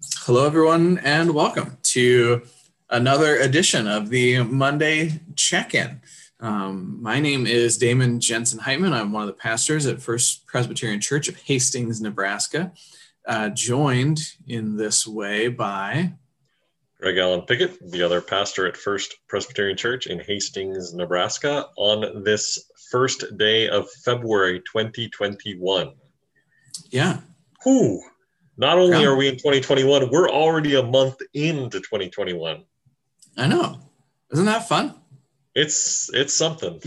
Hello, everyone, and welcome to another edition of the Monday Check In. Um, my name is Damon Jensen Heitman. I'm one of the pastors at First Presbyterian Church of Hastings, Nebraska, uh, joined in this way by Greg Allen Pickett, the other pastor at First Presbyterian Church in Hastings, Nebraska, on this first day of February 2021. Yeah. Whew. Not only are we in 2021, we're already a month into 2021. I know. Isn't that fun? It's it's something.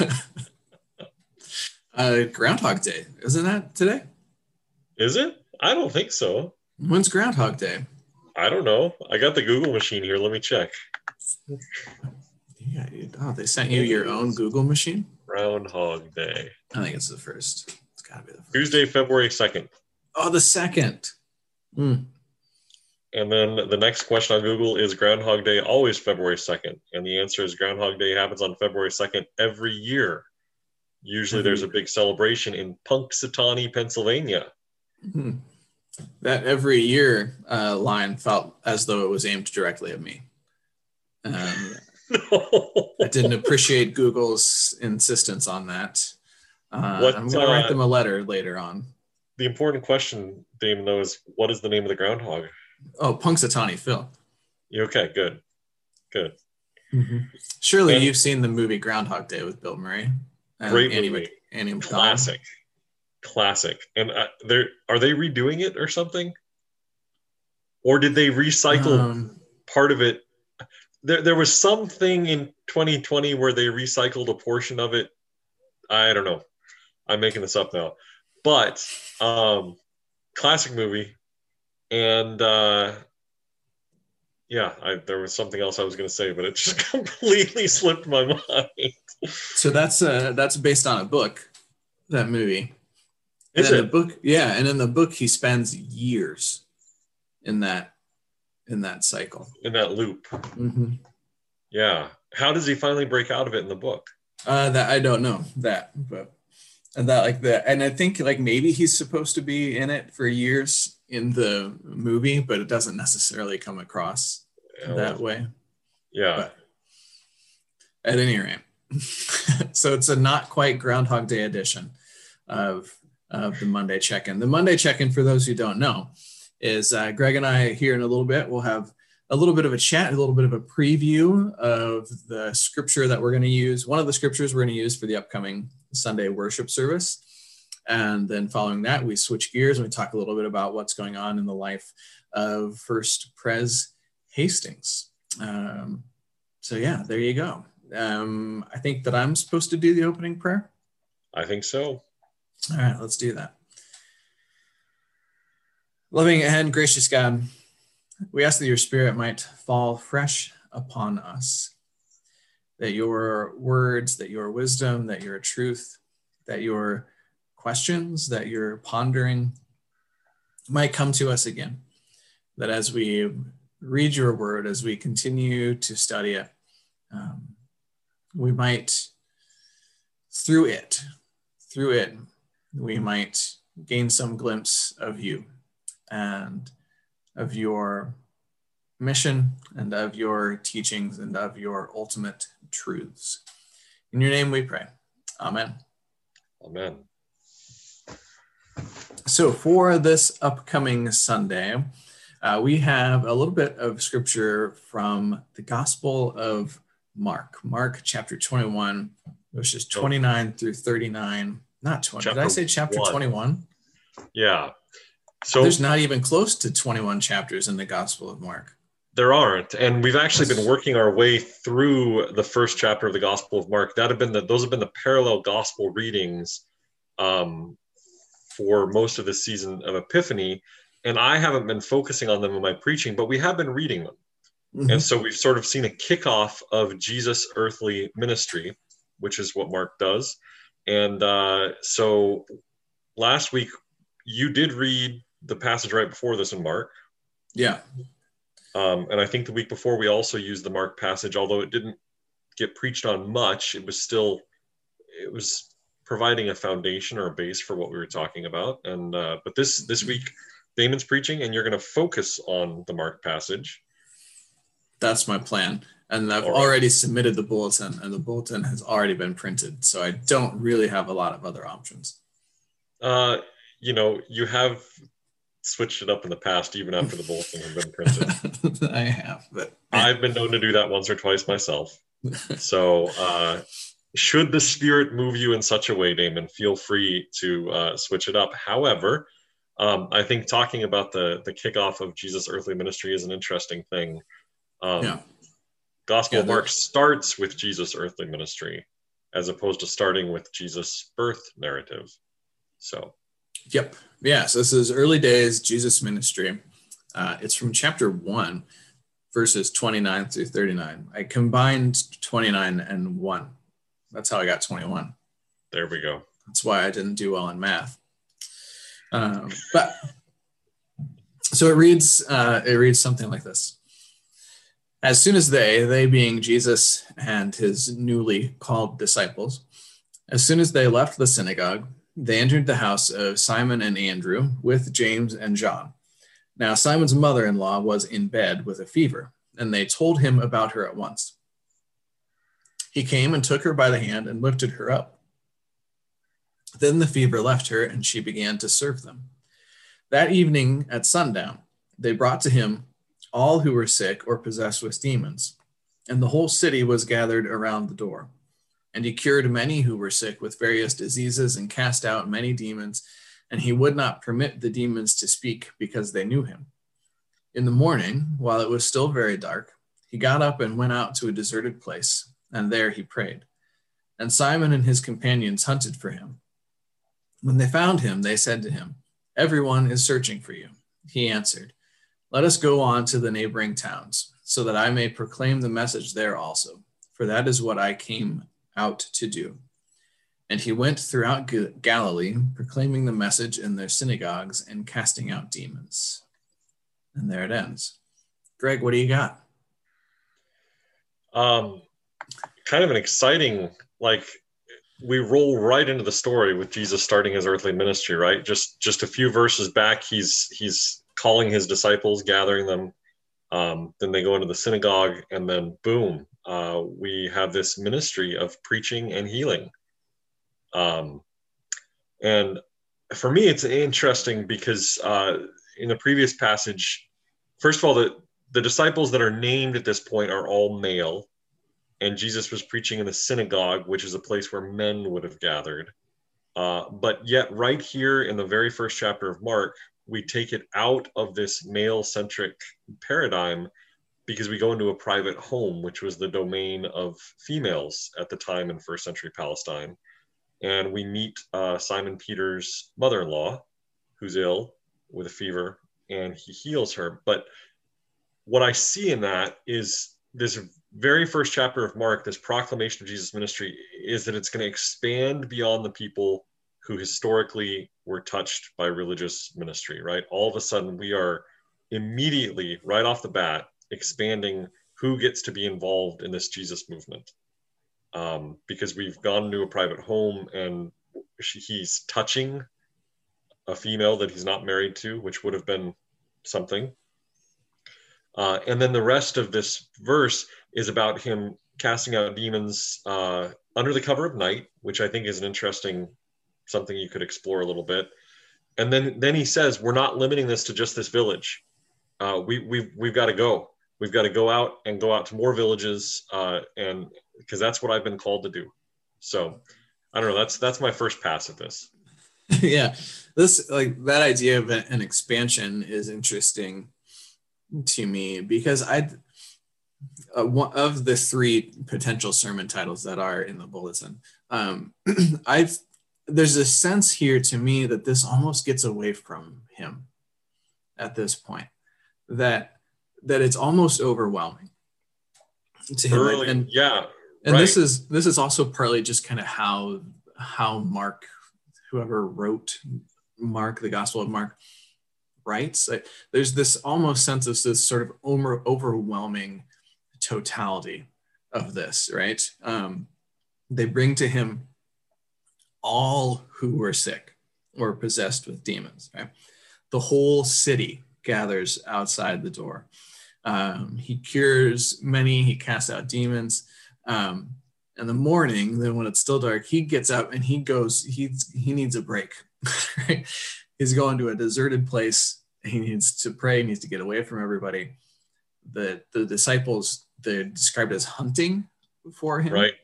uh, Groundhog Day, isn't that today? Is it? I don't think so. When's Groundhog Day? I don't know. I got the Google machine here. Let me check. Yeah. Oh, they sent you your own Google machine. Groundhog Day. I think it's the first. It's gotta be the first. Tuesday, February 2nd. Oh, the second. Mm. And then the next question on Google is Groundhog Day always February 2nd? And the answer is Groundhog Day happens on February 2nd every year. Usually mm-hmm. there's a big celebration in Punxsutawney, Pennsylvania. Mm-hmm. That every year uh, line felt as though it was aimed directly at me. Um, no. I didn't appreciate Google's insistence on that. Uh, what, I'm going to write uh, them a letter later on the important question, Damon, though, is what is the name of the groundhog? Oh, Punxsutawney Phil. Okay, good, good. Mm-hmm. Surely and you've seen the movie Groundhog Day with Bill Murray. Great Annie, movie, classic, classic. And uh, they are they redoing it or something, or did they recycle um, part of it? There, there was something in 2020 where they recycled a portion of it. I don't know. I'm making this up now but um, classic movie, and uh, yeah, I, there was something else I was going to say, but it just completely slipped my mind. so that's uh, that's based on a book, that movie. Is and it? The book, yeah, and in the book he spends years in that in that cycle, in that loop. Mm-hmm. Yeah. How does he finally break out of it in the book? Uh, that I don't know that, but and that like the and i think like maybe he's supposed to be in it for years in the movie but it doesn't necessarily come across yeah, that way. Yeah. But at any rate so it's a not quite groundhog day edition of of the monday check-in. The monday check-in for those who don't know is uh, greg and i here in a little bit we'll have a little bit of a chat, a little bit of a preview of the scripture that we're going to use. One of the scriptures we're going to use for the upcoming Sunday worship service. And then following that, we switch gears and we talk a little bit about what's going on in the life of First Pres Hastings. Um, so, yeah, there you go. Um, I think that I'm supposed to do the opening prayer. I think so. All right, let's do that. Loving and gracious God, we ask that your spirit might fall fresh upon us that your words, that your wisdom, that your truth, that your questions, that your pondering might come to us again. That as we read your word, as we continue to study it, um, we might, through it, through it, we might gain some glimpse of you and of your mission and of your teachings and of your ultimate truths. In your name we pray. Amen. Amen. So, for this upcoming Sunday, uh, we have a little bit of scripture from the Gospel of Mark, Mark chapter 21, verses 29 through 39. Not 20. Chapter Did I say chapter 21? Yeah. So there's not even close to 21 chapters in the Gospel of Mark. There aren't, and we've actually been working our way through the first chapter of the Gospel of Mark. That have been the those have been the parallel gospel readings um, for most of the season of Epiphany, and I haven't been focusing on them in my preaching, but we have been reading them, mm-hmm. and so we've sort of seen a kickoff of Jesus' earthly ministry, which is what Mark does, and uh, so last week you did read the passage right before this in Mark. Yeah. Um, and I think the week before we also used the Mark passage, although it didn't get preached on much, it was still it was providing a foundation or a base for what we were talking about. And uh, but this this week Damon's preaching, and you're going to focus on the Mark passage. That's my plan. And I've right. already submitted the bulletin, and the bulletin has already been printed. So I don't really have a lot of other options. Uh, you know, you have switched it up in the past, even after the bulletin had been printed. I have, but I've been known to do that once or twice myself. so, uh, should the spirit move you in such a way, Damon, feel free to uh, switch it up. However, um, I think talking about the the kickoff of Jesus' earthly ministry is an interesting thing. Um, yeah. Gospel yeah, Mark starts with Jesus' earthly ministry, as opposed to starting with Jesus' birth narrative. So, yep, yeah. So this is early days Jesus' ministry. Uh, it's from chapter one, verses twenty nine through thirty nine. I combined twenty nine and one. That's how I got twenty one. There we go. That's why I didn't do well in math. Um, but so it reads, uh, it reads something like this. As soon as they, they being Jesus and his newly called disciples, as soon as they left the synagogue, they entered the house of Simon and Andrew with James and John. Now, Simon's mother in law was in bed with a fever, and they told him about her at once. He came and took her by the hand and lifted her up. Then the fever left her, and she began to serve them. That evening at sundown, they brought to him all who were sick or possessed with demons, and the whole city was gathered around the door. And he cured many who were sick with various diseases and cast out many demons, and he would not permit the demons to speak because they knew him. In the morning, while it was still very dark, he got up and went out to a deserted place, and there he prayed. And Simon and his companions hunted for him. When they found him, they said to him, Everyone is searching for you. He answered, Let us go on to the neighboring towns, so that I may proclaim the message there also, for that is what I came out to do. And he went throughout Galilee, proclaiming the message in their synagogues and casting out demons. And there it ends. Greg, what do you got? Um, kind of an exciting, like we roll right into the story with Jesus starting his earthly ministry, right? Just just a few verses back, he's he's calling his disciples, gathering them. Um, then they go into the synagogue, and then boom, uh, we have this ministry of preaching and healing. Um, and for me, it's interesting because uh, in the previous passage, first of all, the the disciples that are named at this point are all male and Jesus was preaching in the synagogue, which is a place where men would have gathered. Uh, but yet, right here in the very first chapter of Mark, we take it out of this male centric paradigm because we go into a private home, which was the domain of females at the time in first century Palestine. And we meet uh, Simon Peter's mother in law, who's ill with a fever, and he heals her. But what I see in that is this very first chapter of Mark, this proclamation of Jesus' ministry, is that it's going to expand beyond the people who historically were touched by religious ministry, right? All of a sudden, we are immediately, right off the bat, expanding who gets to be involved in this Jesus movement. Um, because we've gone to a private home and she, he's touching a female that he's not married to, which would have been something. Uh, and then the rest of this verse is about him casting out demons uh, under the cover of night, which I think is an interesting something you could explore a little bit. And then then he says, we're not limiting this to just this village. Uh, we we've we've got to go. We've got to go out and go out to more villages, uh, and because that's what I've been called to do. So I don't know. That's that's my first pass at this. yeah, this like that idea of an expansion is interesting to me because I uh, one of the three potential sermon titles that are in the bulletin. Um, I've there's a sense here to me that this almost gets away from him at this point. That that it's almost overwhelming to him. Early, and yeah, and right. this is this is also partly just kind of how how Mark, whoever wrote Mark, the Gospel of Mark, writes. Like, there's this almost sense of this sort of over, overwhelming totality of this, right? Um, they bring to him all who were sick or possessed with demons, right? the whole city gathers outside the door. Um, he cures many, he casts out demons. Um, in the morning, then when it's still dark, he gets up and he goes, he's, he needs a break. right? He's going to a deserted place. He needs to pray, he needs to get away from everybody. The, the disciples, they're described as hunting for him. Right.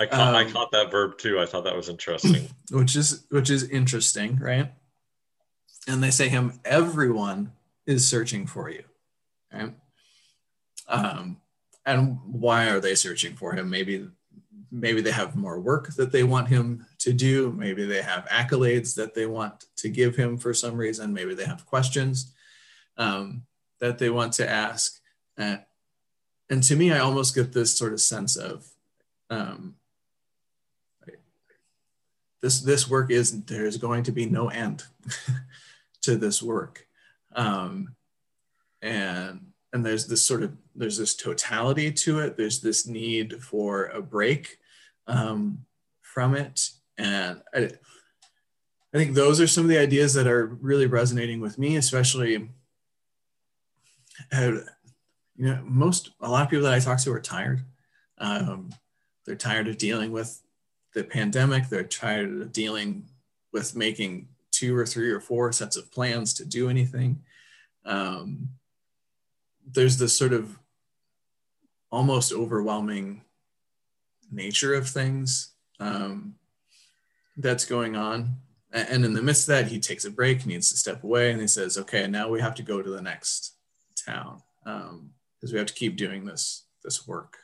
I caught, um, I caught that verb too. I thought that was interesting. Which is which is interesting, right? And they say him, everyone is searching for you. Right? Um, and why are they searching for him? Maybe maybe they have more work that they want him to do. Maybe they have accolades that they want to give him for some reason. Maybe they have questions um, that they want to ask. Uh, and to me, I almost get this sort of sense of um, this this work is there's going to be no end to this work. Um, and and there's this sort of there's this totality to it. There's this need for a break um, from it. And I, I think those are some of the ideas that are really resonating with me especially uh, you know most a lot of people that i talk to are tired. Um, they're tired of dealing with the pandemic. They're tired of dealing with making two or three or four sets of plans to do anything. Um, there's this sort of almost overwhelming nature of things um, that's going on. And in the midst of that, he takes a break, needs to step away, and he says, Okay, now we have to go to the next town because um, we have to keep doing this this work.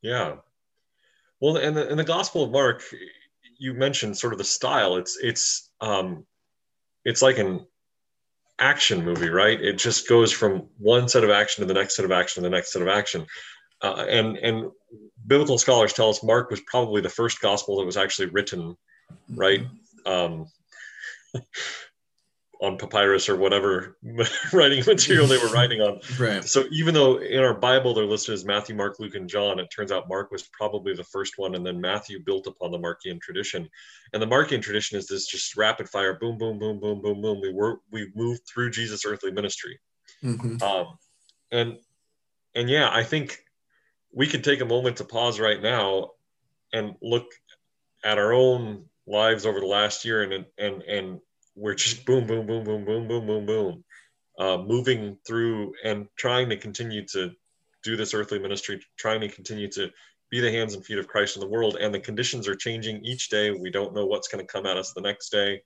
Yeah, well, and the, in the Gospel of Mark, you mentioned sort of the style. It's it's um, it's like an action movie, right? It just goes from one set of action to the next set of action to the next set of action. Uh, and and biblical scholars tell us Mark was probably the first gospel that was actually written, right? Um, on papyrus or whatever writing material they were writing on. Right. So even though in our Bible they're listed as Matthew, Mark, Luke, and John, it turns out Mark was probably the first one, and then Matthew built upon the Markian tradition. And the Markian tradition is this just rapid fire, boom, boom, boom, boom, boom, boom. We were we moved through Jesus' earthly ministry. Mm-hmm. Um, and and yeah, I think we could take a moment to pause right now and look at our own lives over the last year and and and we're just boom, boom, boom, boom, boom, boom, boom, boom, uh, moving through and trying to continue to do this earthly ministry, trying to continue to be the hands and feet of Christ in the world. And the conditions are changing each day. We don't know what's going to come at us the next day.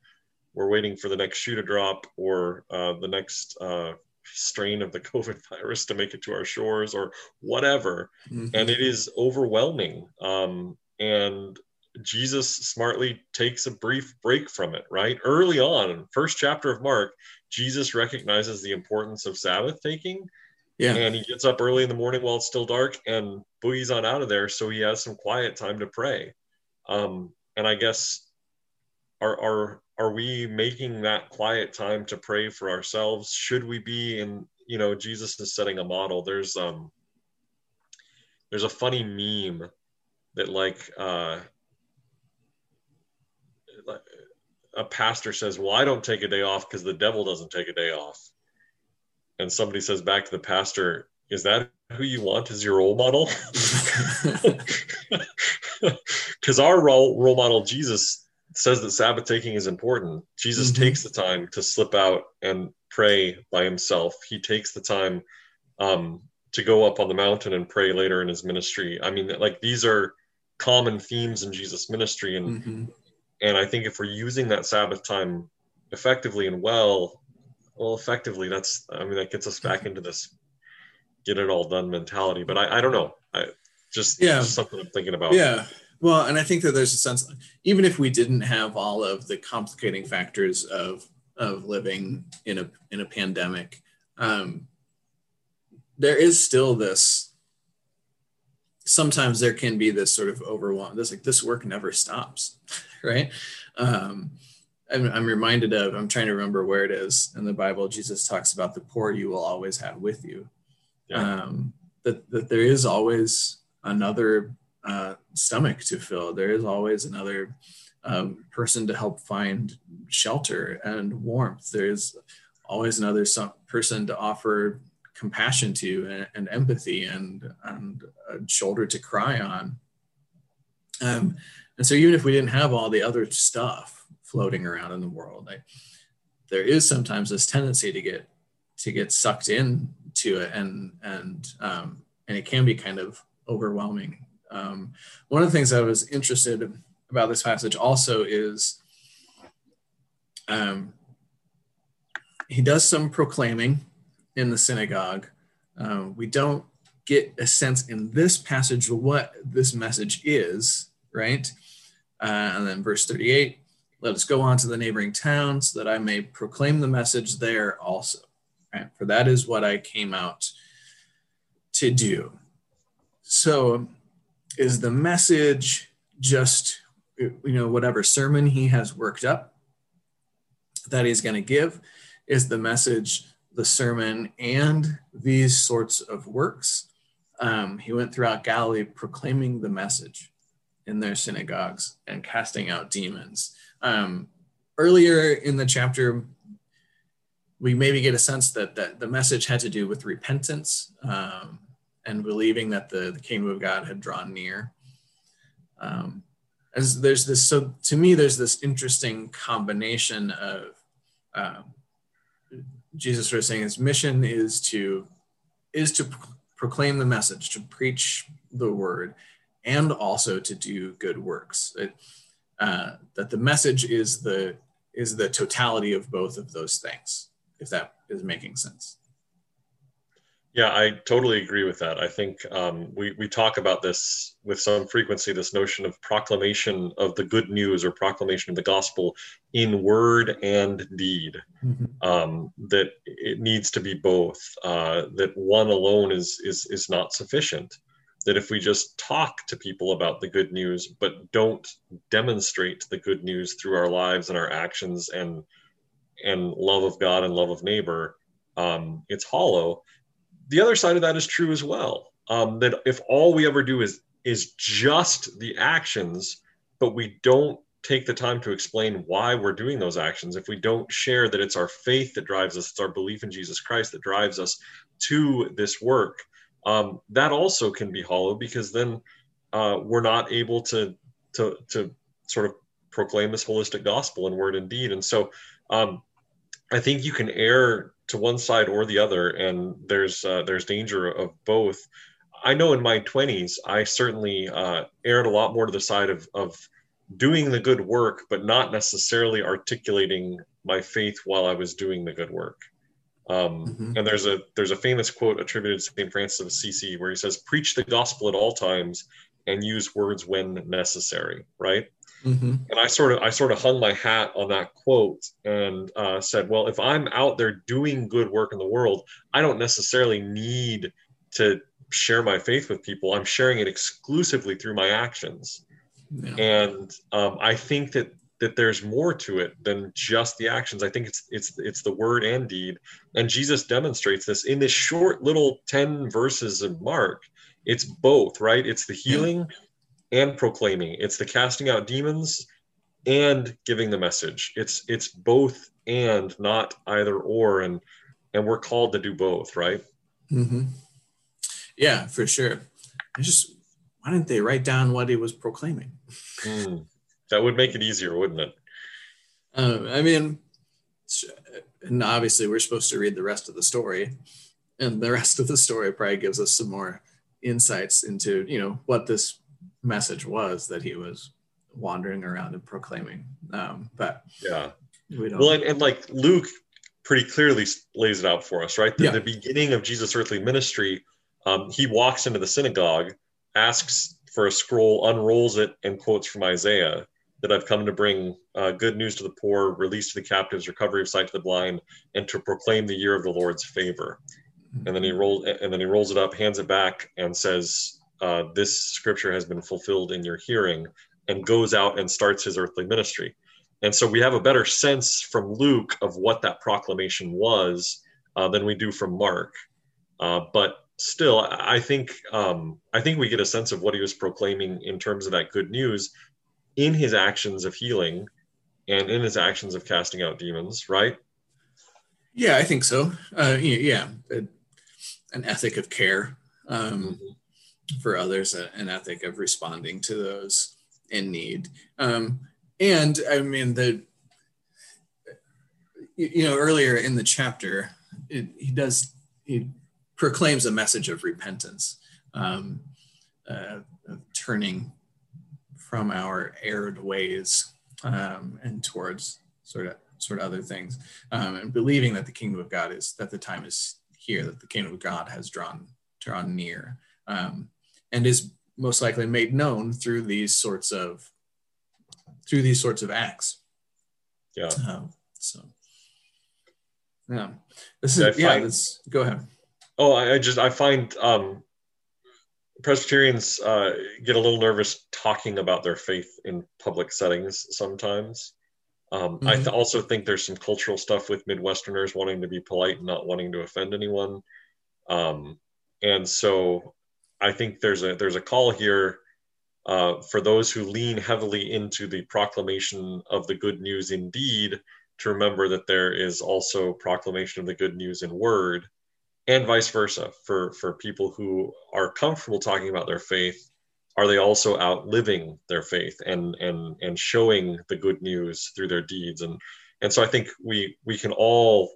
We're waiting for the next shoe to drop or uh, the next uh, strain of the COVID virus to make it to our shores or whatever. Mm-hmm. And it is overwhelming. Um, and Jesus smartly takes a brief break from it, right? Early on, first chapter of Mark, Jesus recognizes the importance of Sabbath taking. Yeah. And he gets up early in the morning while it's still dark and boogies on out of there. So he has some quiet time to pray. Um, and I guess are, are, are we making that quiet time to pray for ourselves? Should we be in, you know, Jesus is setting a model. There's, um, there's a funny meme that like, uh, a pastor says, "Well, I don't take a day off because the devil doesn't take a day off," and somebody says back to the pastor, "Is that who you want as your role model?" Because our role role model, Jesus, says that Sabbath taking is important. Jesus mm-hmm. takes the time to slip out and pray by himself. He takes the time um, to go up on the mountain and pray later in his ministry. I mean, like these are common themes in Jesus' ministry, and mm-hmm and I think if we're using that Sabbath time effectively and well, well, effectively, that's I mean that gets us back into this get it all done mentality. But I, I don't know. I just yeah just something I'm thinking about. Yeah. Well, and I think that there's a sense, even if we didn't have all of the complicating factors of of living in a in a pandemic, um, there is still this. Sometimes there can be this sort of overwhelm. This like this work never stops. right? Um, I'm, I'm, reminded of, I'm trying to remember where it is in the Bible. Jesus talks about the poor you will always have with you. Yeah. Um, that, that there is always another uh, stomach to fill. There is always another um, person to help find shelter and warmth. There's always another some person to offer compassion to and, and empathy and, and a shoulder to cry on. Um, and so even if we didn't have all the other stuff floating around in the world, I, there is sometimes this tendency to get to get sucked in to it and and um, and it can be kind of overwhelming. Um, one of the things I was interested about this passage also is um, he does some proclaiming in the synagogue. Uh, we don't get a sense in this passage what this message is, right? Uh, and then verse 38 let us go on to the neighboring towns that I may proclaim the message there also. Right? For that is what I came out to do. So, is the message just, you know, whatever sermon he has worked up that he's going to give? Is the message the sermon and these sorts of works? Um, he went throughout Galilee proclaiming the message in their synagogues and casting out demons. Um, earlier in the chapter, we maybe get a sense that, that the message had to do with repentance um, and believing that the, the kingdom of God had drawn near. Um, as there's this, so to me, there's this interesting combination of uh, Jesus of saying his mission is to is to proclaim the message, to preach the word, and also to do good works. It, uh, that the message is the is the totality of both of those things. If that is making sense. Yeah, I totally agree with that. I think um, we, we talk about this with some frequency this notion of proclamation of the good news or proclamation of the gospel in word and deed. Mm-hmm. Um, that it needs to be both, uh, that one alone is, is, is not sufficient. That if we just talk to people about the good news, but don't demonstrate the good news through our lives and our actions and, and love of God and love of neighbor, um, it's hollow the other side of that is true as well. Um, that if all we ever do is is just the actions, but we don't take the time to explain why we're doing those actions, if we don't share that it's our faith that drives us, it's our belief in Jesus Christ that drives us to this work, um, that also can be hollow because then uh, we're not able to to to sort of proclaim this holistic gospel in word and deed. And so um, I think you can err to one side or the other, and there's uh, there's danger of both. I know in my 20s, I certainly uh, erred a lot more to the side of, of doing the good work, but not necessarily articulating my faith while I was doing the good work. Um, mm-hmm. And there's a there's a famous quote attributed to Saint Francis of Assisi where he says, "Preach the gospel at all times and use words when necessary." Right. Mm-hmm. And I sort of I sort of hung my hat on that quote and uh, said, well, if I'm out there doing good work in the world, I don't necessarily need to share my faith with people. I'm sharing it exclusively through my actions. Yeah. And um, I think that that there's more to it than just the actions. I think it's it's it's the word and deed. And Jesus demonstrates this in this short little 10 verses of Mark. It's both, right? It's the healing yeah and proclaiming. It's the casting out demons and giving the message. It's it's both and not either or and and we're called to do both, right? Mm-hmm. Yeah, for sure. I just why didn't they write down what he was proclaiming? Mm, that would make it easier, wouldn't it? Uh, I mean, and obviously we're supposed to read the rest of the story, and the rest of the story probably gives us some more insights into you know what this message was that he was wandering around and proclaiming. Um, but yeah, we don't. Well, and, and, like Luke pretty clearly lays it out for us, right? The, yeah. the beginning of Jesus' earthly ministry, um, he walks into the synagogue, asks for a scroll, unrolls it, and quotes from Isaiah that I've come to bring uh, good news to the poor, release to the captives, recovery of sight to the blind, and to proclaim the year of the Lord's favor. Mm-hmm. And then he rolls, and then he rolls it up, hands it back, and says, uh, this scripture has been fulfilled in your hearing, and goes out and starts his earthly ministry. And so we have a better sense from Luke of what that proclamation was uh, than we do from Mark. Uh, but still, I think um, I think we get a sense of what he was proclaiming in terms of that good news. in his actions of healing and in his actions of casting out demons, right? Yeah, I think so. Uh, yeah, an ethic of care um, mm-hmm. For others, an ethic of responding to those in need. Um, and I mean, the you know earlier in the chapter, it, he does he proclaims a message of repentance, um, uh, of turning from our erred ways um, and towards sort of sort of other things, um, and believing that the kingdom of God is that the time is here, that the kingdom of God has drawn drawn near, um, and is most likely made known through these sorts of through these sorts of acts. Yeah. Um, so yeah, this is yeah. this, go ahead. Oh, I just I find um, Presbyterians uh, get a little nervous talking about their faith in public settings sometimes. Um, mm-hmm. I th- also think there's some cultural stuff with Midwesterners wanting to be polite and not wanting to offend anyone. Um, and so I think there's a there's a call here uh, for those who lean heavily into the proclamation of the good news indeed to remember that there is also proclamation of the good news in word and vice versa. For for people who are comfortable talking about their faith are they also out living their faith and and and showing the good news through their deeds? And and so i think we we can all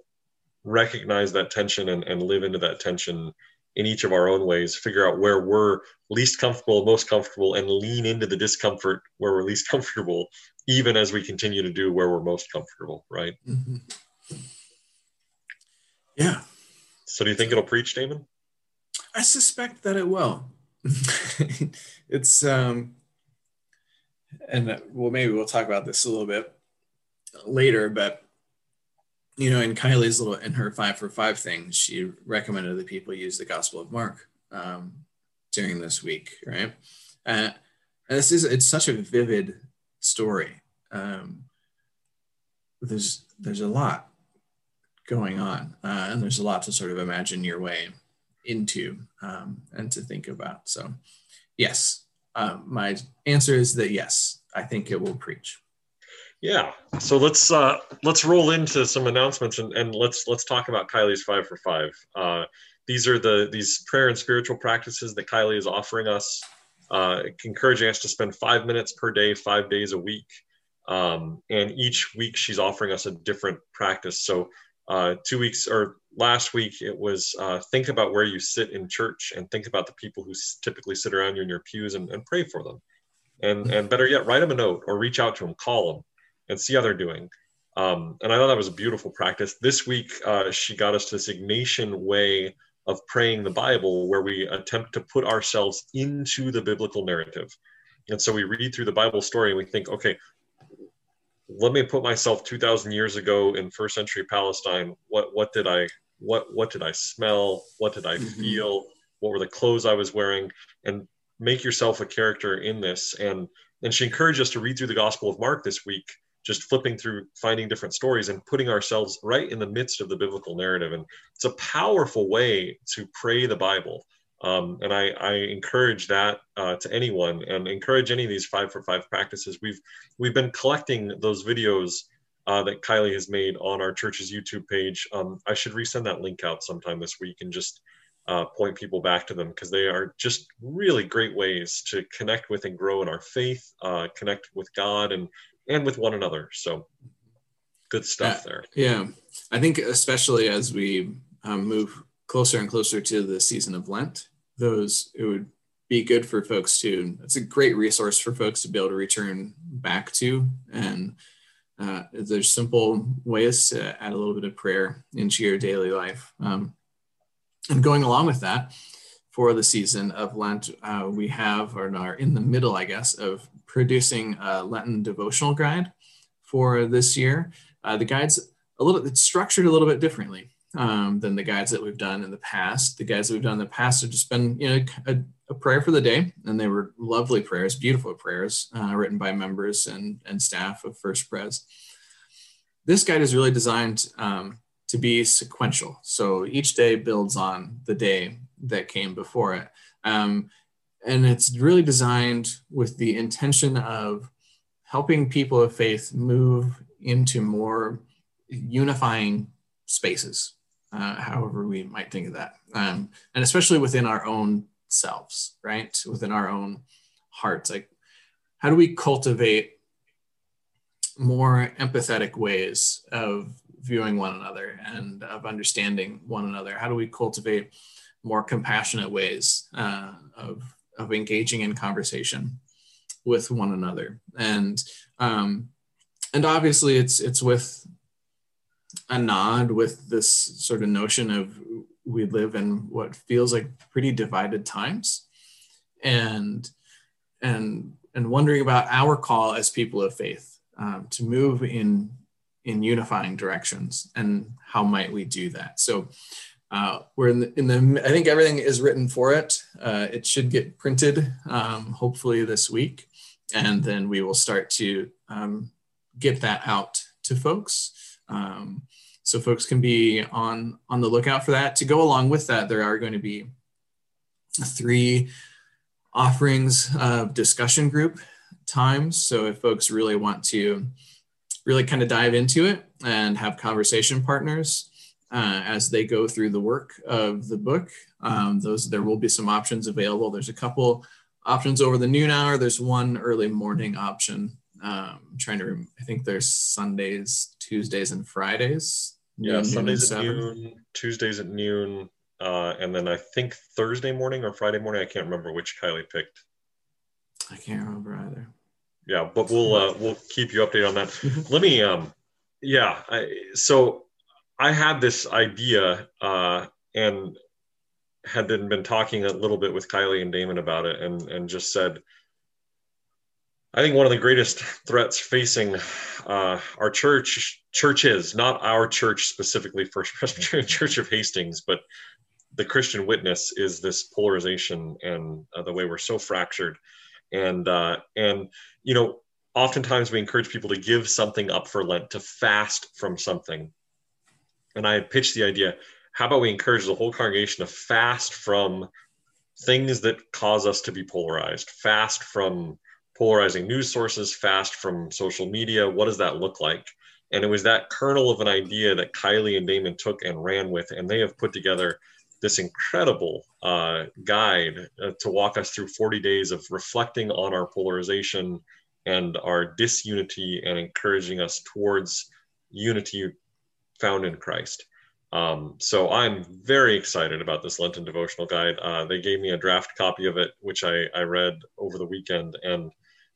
recognize that tension and, and live into that tension in each of our own ways figure out where we're least comfortable most comfortable and lean into the discomfort where we're least comfortable even as we continue to do where we're most comfortable right? Mm-hmm. yeah. So do you think it'll preach damon? I suspect that it will. It's um and uh, well maybe we'll talk about this a little bit later but you know in kylie's little in her five for five thing she recommended that people use the gospel of mark um, during this week right uh, and this is it's such a vivid story um, there's there's a lot going on uh, and there's a lot to sort of imagine your way into um, and to think about. So, yes, uh, my answer is that yes, I think it will preach. Yeah. So let's uh, let's roll into some announcements and, and let's let's talk about Kylie's five for five. Uh, these are the these prayer and spiritual practices that Kylie is offering us, uh, encouraging us to spend five minutes per day, five days a week. Um, and each week she's offering us a different practice. So uh, two weeks or last week it was uh, think about where you sit in church and think about the people who typically sit around you in your pews and, and pray for them and and better yet write them a note or reach out to them call them and see how they're doing. Um, and i thought that was a beautiful practice. This week uh, she got us to this ignatian way of praying the bible where we attempt to put ourselves into the biblical narrative. And so we read through the bible story and we think okay let me put myself 2000 years ago in first century palestine. What what did i what what did i smell? What did i mm-hmm. feel? What were the clothes i was wearing? And make yourself a character in this. And and she encouraged us to read through the gospel of mark this week just flipping through finding different stories and putting ourselves right in the midst of the biblical narrative and it's a powerful way to pray the bible um, and I, I, encourage that uh, to anyone and encourage any of these five for five practices. We've we've been collecting those videos uh, that Kylie has made on our church's YouTube page. Um, I should resend that link out sometime this week and just uh, point people back to them because they are just really great ways to connect with and grow in our faith, uh, connect with God and and with one another. So good stuff there. Yeah, I think especially as we um, move closer and closer to the season of Lent, those it would be good for folks to it's a great resource for folks to be able to return back to and uh, there's simple ways to add a little bit of prayer into your daily life um, and going along with that for the season of lent uh, we have or are in the middle i guess of producing a lenten devotional guide for this year uh, the guide's a little it's structured a little bit differently um, than the guides that we've done in the past. The guides that we've done in the past have just been, you know, a, a prayer for the day, and they were lovely prayers, beautiful prayers uh, written by members and, and staff of First Pres. This guide is really designed um, to be sequential. So each day builds on the day that came before it. Um, and it's really designed with the intention of helping people of faith move into more unifying spaces, uh, however we might think of that, um, and especially within our own selves, right? Within our own hearts, like how do we cultivate more empathetic ways of viewing one another and of understanding one another? How do we cultivate more compassionate ways uh, of, of engaging in conversation with one another? And um, and obviously, it's it's with a nod with this sort of notion of we live in what feels like pretty divided times, and and and wondering about our call as people of faith um, to move in in unifying directions and how might we do that so uh, we're in the, in the i think everything is written for it. Uh, it should get printed um, hopefully this week. And then we will start to um, get that out to folks. Um, so folks can be on on the lookout for that. To go along with that there are going to be three offerings of discussion group times. So if folks really want to really kind of dive into it and have conversation partners uh, as they go through the work of the book, um, those there will be some options available. There's a couple options over the noon hour. There's one early morning option. Um, I'm trying to, rem- I think there's Sundays, Tuesdays, and Fridays. Yeah, Sundays at noon, Tuesdays at noon, uh, and then I think Thursday morning or Friday morning. I can't remember which Kylie picked. I can't remember either. Yeah, but we'll uh, we'll keep you updated on that. Let me, um, yeah. I, so I had this idea uh, and had been, been talking a little bit with Kylie and Damon about it, and and just said, I think one of the greatest threats facing uh, our church churches, not our church specifically, First Presbyterian Church of Hastings, but the Christian witness is this polarization and uh, the way we're so fractured, and uh, and you know, oftentimes we encourage people to give something up for Lent, to fast from something, and I had pitched the idea: how about we encourage the whole congregation to fast from things that cause us to be polarized, fast from polarizing news sources, fast from social media. What does that look like? And it was that kernel of an idea that Kylie and Damon took and ran with, and they have put together this incredible uh, guide uh, to walk us through 40 days of reflecting on our polarization and our disunity and encouraging us towards unity found in Christ. Um, so I'm very excited about this Lenten devotional guide. Uh, they gave me a draft copy of it, which I, I read over the weekend, and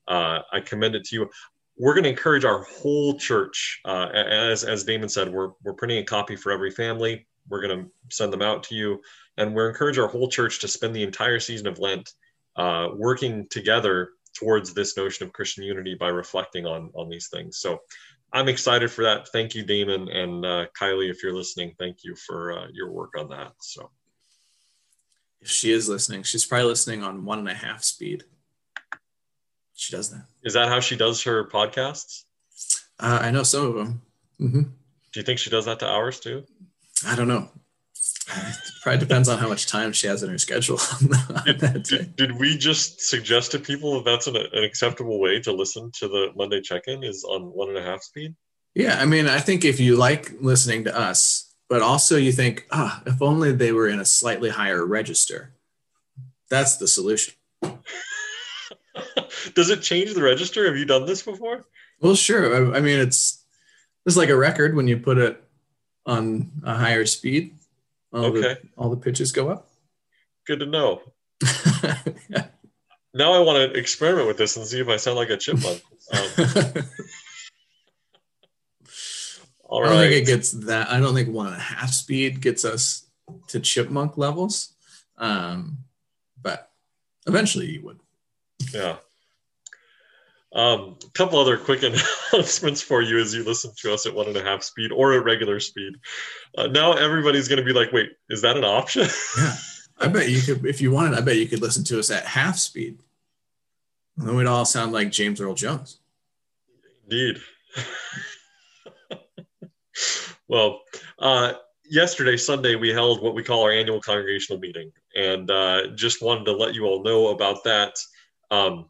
uh, I commend it to you. We're going to encourage our whole church, uh, as as Damon said, we're we're printing a copy for every family we're going to send them out to you. And we're encourage our whole church to spend the entire season of Lent uh, working together towards this notion of Christian unity by reflecting on on these things. So I'm excited for that. Thank you, Damon and uh, Kylie, if you're listening. Thank you for uh, your work on that. So if she is listening, she's probably listening on one and a half speed. She does that. Is that how she does her podcasts? Uh, I know some of them. Mm-hmm. Do you think she does that to ours too? I don't know. It probably depends on how much time she has in her schedule. did, did, did, we just suggest to people that that's an, an acceptable way to listen to the Monday check-in is on one and a half speed? Yeah, I mean, I think if you like listening to us, but also you think, ah, if only they were in a slightly higher register, that's the solution. Does it change the register? Have you done this before? Well, sure. I, I mean, it's it's like a record when you put it on a higher speed. All okay. The, all the pitches go up. Good to know. yeah. Now I want to experiment with this and see if I sound like a chipmunk. Um, all right. I don't think it gets that. I don't think one and a half speed gets us to chipmunk levels. Um, but eventually you would. Yeah. Um, a couple other quick announcements for you as you listen to us at one and a half speed or at regular speed. Uh, now everybody's going to be like, "Wait, is that an option?" yeah, I bet you could. If you wanted, I bet you could listen to us at half speed. And then we'd all sound like James Earl Jones. Indeed. well, uh, yesterday, Sunday, we held what we call our annual congregational meeting, and uh, just wanted to let you all know about that. Um,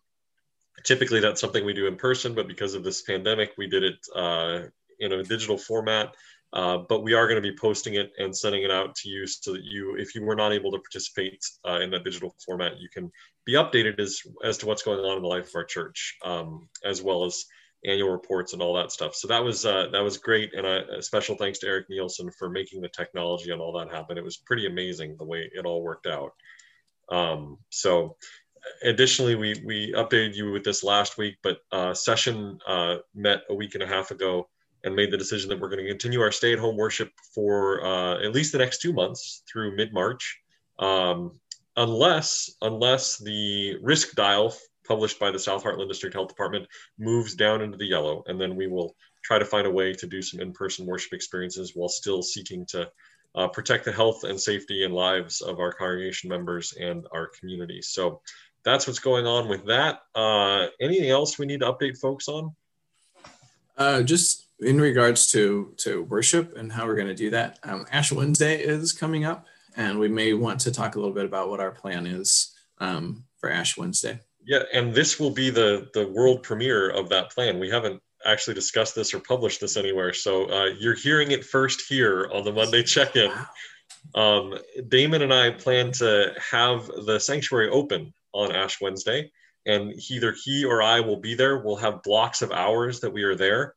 typically that's something we do in person, but because of this pandemic, we did it uh, in a digital format. Uh, but we are going to be posting it and sending it out to you so that you, if you were not able to participate uh, in that digital format, you can be updated as as to what's going on in the life of our church, um, as well as annual reports and all that stuff. So that was uh, that was great, and a, a, special thanks to Eric Nielsen for making the technology and all that happen. It was pretty amazing the way it all worked out. Um, so additionally, we we updated you with this last week, but uh, session uh, met a week and a half ago and made the decision that we're going to continue our stay-at-home worship for uh, at least the next two months through mid-March, um, unless unless the risk dial published by the South Heartland District Health Department moves down into the yellow, and then we will try to find a way to do some in-person worship experiences while still seeking to uh, protect the health and safety and lives of our congregation members and our community. So that's what's going on with that. Uh, anything else we need to update folks on? Uh, just in regards to to worship and how we're going to do that, um, Ash Wednesday is coming up, and we may want to talk a little bit about what our plan is um, for Ash Wednesday. Yeah, and this will be the the world premiere of that plan. We haven't actually discussed this or published this anywhere, so uh, you're hearing it first here on the Monday check-in. Um, Damon and I plan to have the sanctuary open on Ash Wednesday, and either he or I will be there. We'll have blocks of hours that we are there,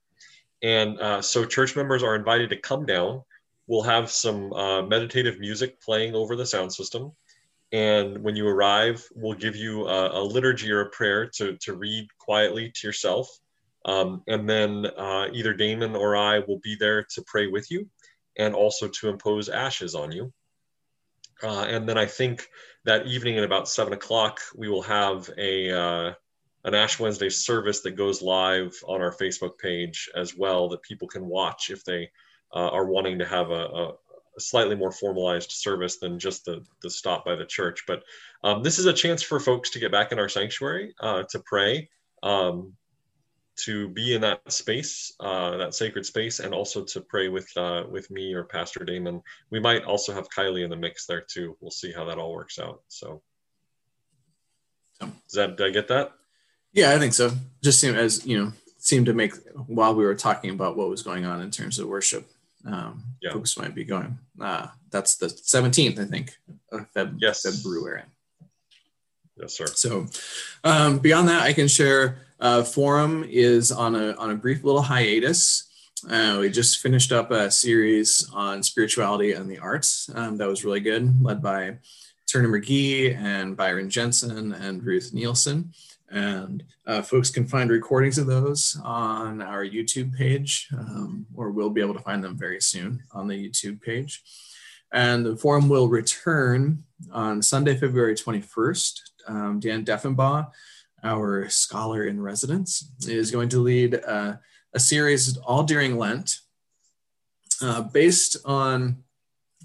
and uh, so church members are invited to come down. We'll have some uh, meditative music playing over the sound system and when you arrive, we'll give you a, a liturgy or a prayer to, to read quietly to yourself. Um, and then uh, either Damon or I will be there to pray with you and also to impose ashes on you. Uh, and then I think that evening at about seven o'clock, we will have a uh, an Ash Wednesday service that goes live on our Facebook page as well that people can watch if they uh, are wanting to have a, a, slightly more formalized service than just the, the stop by the church. But um, this is a chance for folks to get back in our sanctuary, uh, to pray, um, to be in that space, uh, that sacred space, and also to pray with uh, with me or Pastor Damon. We might also have Kylie in the mix there too. We'll see how that all works out. So, does that did I get that? Yeah, I think so. Just seemed as you know, seemed to make while we were talking about what was going on in terms of worship um, yeah. folks might be going. Uh, that's the 17th, I think, of Feb- yes. February. Yes, sir. So um, beyond that, I can share uh, Forum is on a, on a brief little hiatus. Uh, we just finished up a series on spirituality and the arts um, that was really good, led by Turner McGee and Byron Jensen and Ruth Nielsen. And uh, folks can find recordings of those on our YouTube page, um, or we'll be able to find them very soon on the YouTube page. And the forum will return on Sunday, February 21st. Um, Dan Deffenbaugh, our scholar in residence, is going to lead uh, a series all during Lent uh, based on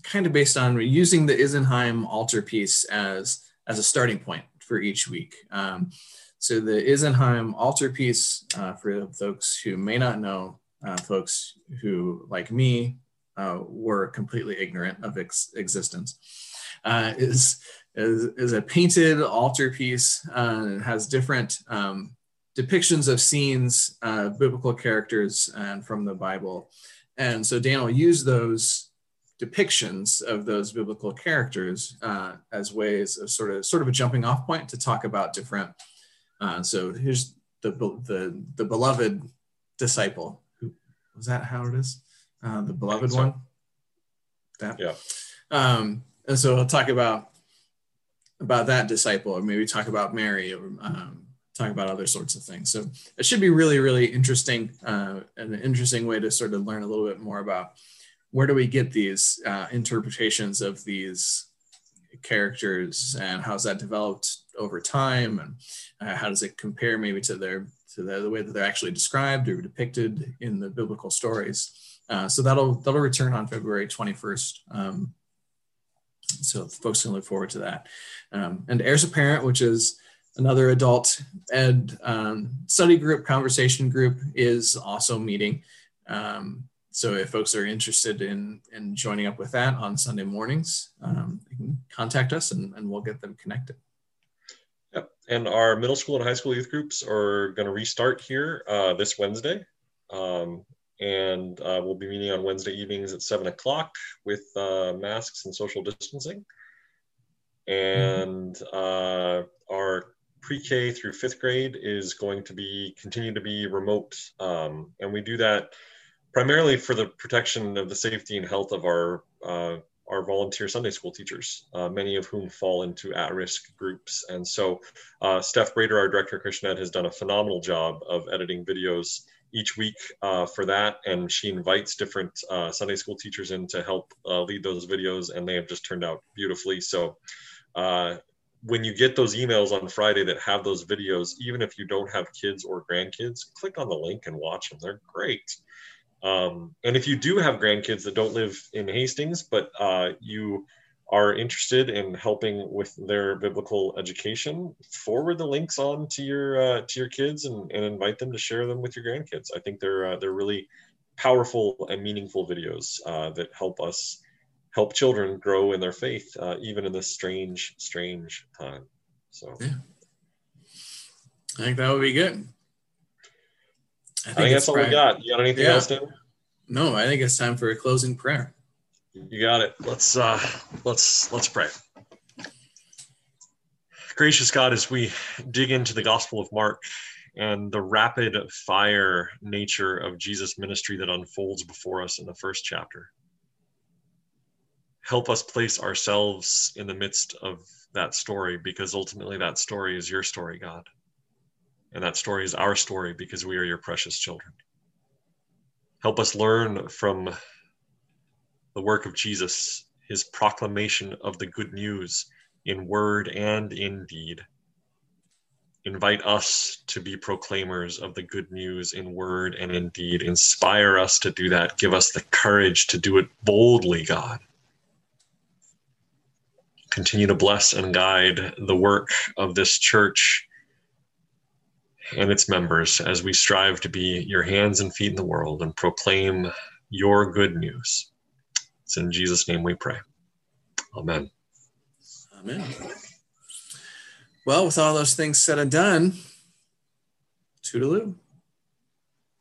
kind of based on using the Isenheim altarpiece as, as a starting point for each week. Um, so the Isenheim altarpiece, uh, for folks who may not know, uh, folks who, like me, uh, were completely ignorant of its existence, uh, is, is, is, a painted altarpiece. Uh, it has different um, depictions of scenes, uh, biblical characters, and from the Bible. And so Daniel used those depictions of those biblical characters as ways of sort of sort of a jumping off point to talk about different uh, so here's the, the the beloved disciple. Who was that? How it is? Uh, the beloved so. one. That. Yeah. Um, and so I'll talk about about that disciple, or maybe talk about Mary, or um, talk about other sorts of things. So it should be really, really interesting, uh, an interesting way to sort of learn a little bit more about where do we get these uh, interpretations of these characters and how's that developed over time and uh, how does it compare maybe to their to the, the, way that they're actually described or depicted in the biblical stories uh, so that'll that'll return on february 21st um, so folks can look forward to that um, and heirs apparent which is another adult ed um, study group conversation group is also meeting um, so if folks are interested in in joining up with that on Sunday mornings, um, they can contact us and, and we'll get them connected. Yep. and our middle school and high school youth groups are going to restart here uh, this Wednesday. Um, and uh, we'll be meeting on Wednesday evenings at seven o'clock with uh, masks and social distancing. And uh, our pre-K through fifth grade is going to be continue to be remote, um, and we do that primarily for the protection of the safety and health of our uh, our volunteer Sunday school teachers, uh, many of whom fall into at-risk groups. And so, uh, Steph Brader, our director of Christian Ed, has done a phenomenal job of editing videos each week uh, for that, and she invites different uh, Sunday school teachers in to help uh, lead those videos, and they have just turned out beautifully. So. Uh, when you get those emails on Friday that have those videos, even if you don't have kids or grandkids, click on the link and watch them. They're great. Um, and if you do have grandkids that don't live in Hastings, but uh, you are interested in helping with their biblical education, forward the links on to your uh, to your kids and, and invite them to share them with your grandkids. I think they're uh, they're really powerful and meaningful videos uh, that help us help children grow in their faith, uh, even in this strange, strange time. So, yeah. I think that would be good. I think, I think that's all we got. You got anything yeah. else, Tim? No, I think it's time for a closing prayer. You got it. Let's uh let's let's pray. Gracious God, as we dig into the Gospel of Mark and the rapid fire nature of Jesus' ministry that unfolds before us in the first chapter, help us place ourselves in the midst of that story because ultimately that story is your story, God. And that story is our story because we are your precious children. Help us learn from the work of Jesus, his proclamation of the good news in word and in deed. Invite us to be proclaimers of the good news in word and in deed. Inspire us to do that. Give us the courage to do it boldly, God. Continue to bless and guide the work of this church and its members as we strive to be your hands and feet in the world and proclaim your good news. It's in Jesus' name we pray. Amen. Amen. Well, with all those things said and done, toodaloo.